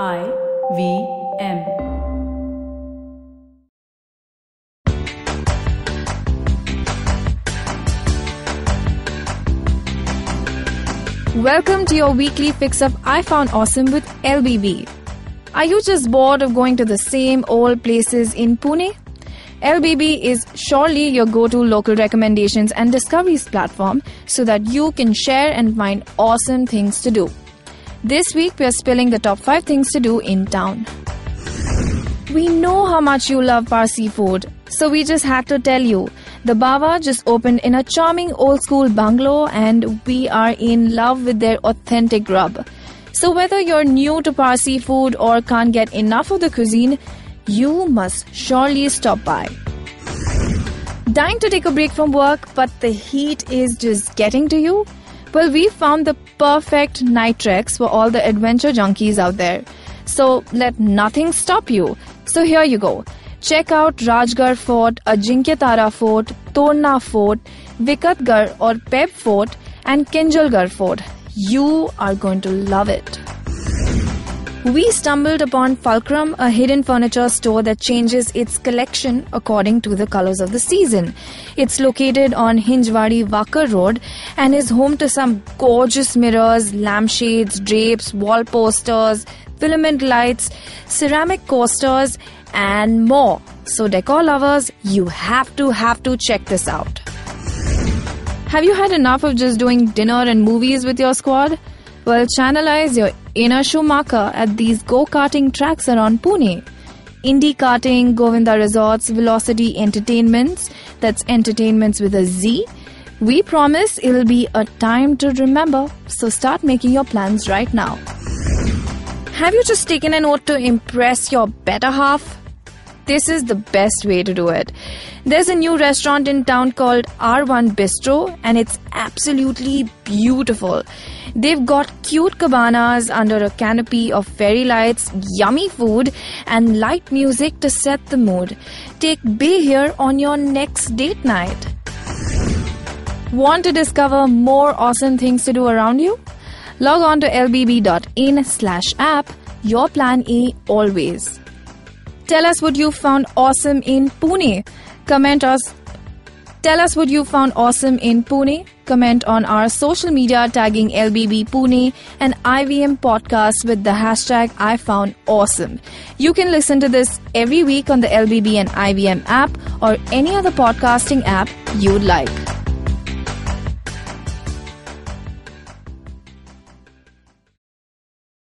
I V M. Welcome to your weekly fix of I Found Awesome with LBB. Are you just bored of going to the same old places in Pune? LBB is surely your go to local recommendations and discoveries platform so that you can share and find awesome things to do. This week, we are spilling the top 5 things to do in town. We know how much you love Parsi food, so we just had to tell you. The Bava just opened in a charming old school bungalow, and we are in love with their authentic rub. So, whether you're new to Parsi food or can't get enough of the cuisine, you must surely stop by. Dying to take a break from work, but the heat is just getting to you? Well, we found the perfect night treks for all the adventure junkies out there. So let nothing stop you. So here you go. Check out Rajgarh Fort, Ajinkya Tara Fort, Torna Fort, Vikatgarh or Peb Fort, and Kinjalgarh Fort. You are going to love it. We stumbled upon Fulcrum, a hidden furniture store that changes its collection according to the colors of the season. It's located on Hinjwadi Wakad Road and is home to some gorgeous mirrors, lampshades, drapes, wall posters, filament lights, ceramic coasters, and more. So, decor lovers, you have to have to check this out. Have you had enough of just doing dinner and movies with your squad? Well, channelize your inner Schumacher at these go karting tracks around Pune. Indie Karting, Govinda Resorts, Velocity Entertainmentz, that's entertainments with a Z. We promise it'll be a time to remember, so start making your plans right now. Have you just taken an oath to impress your better half? This is the best way to do it. There's a new restaurant in town called R1 Bistro, and it's absolutely beautiful. They've got cute cabanas under a canopy of fairy lights, yummy food, and light music to set the mood. Take bae here on your next date night. Want to discover more awesome things to do around you? Log on to lbb.in slash app, your plan A always. Tell us what you found awesome in Pune. Comment us. Tell us what you found awesome in Pune. Comment on our social media tagging LBB Pune and IVM podcast with the hashtag I found awesome. You can listen to this every week on the LBB and IVM app or any other podcasting app you'd like.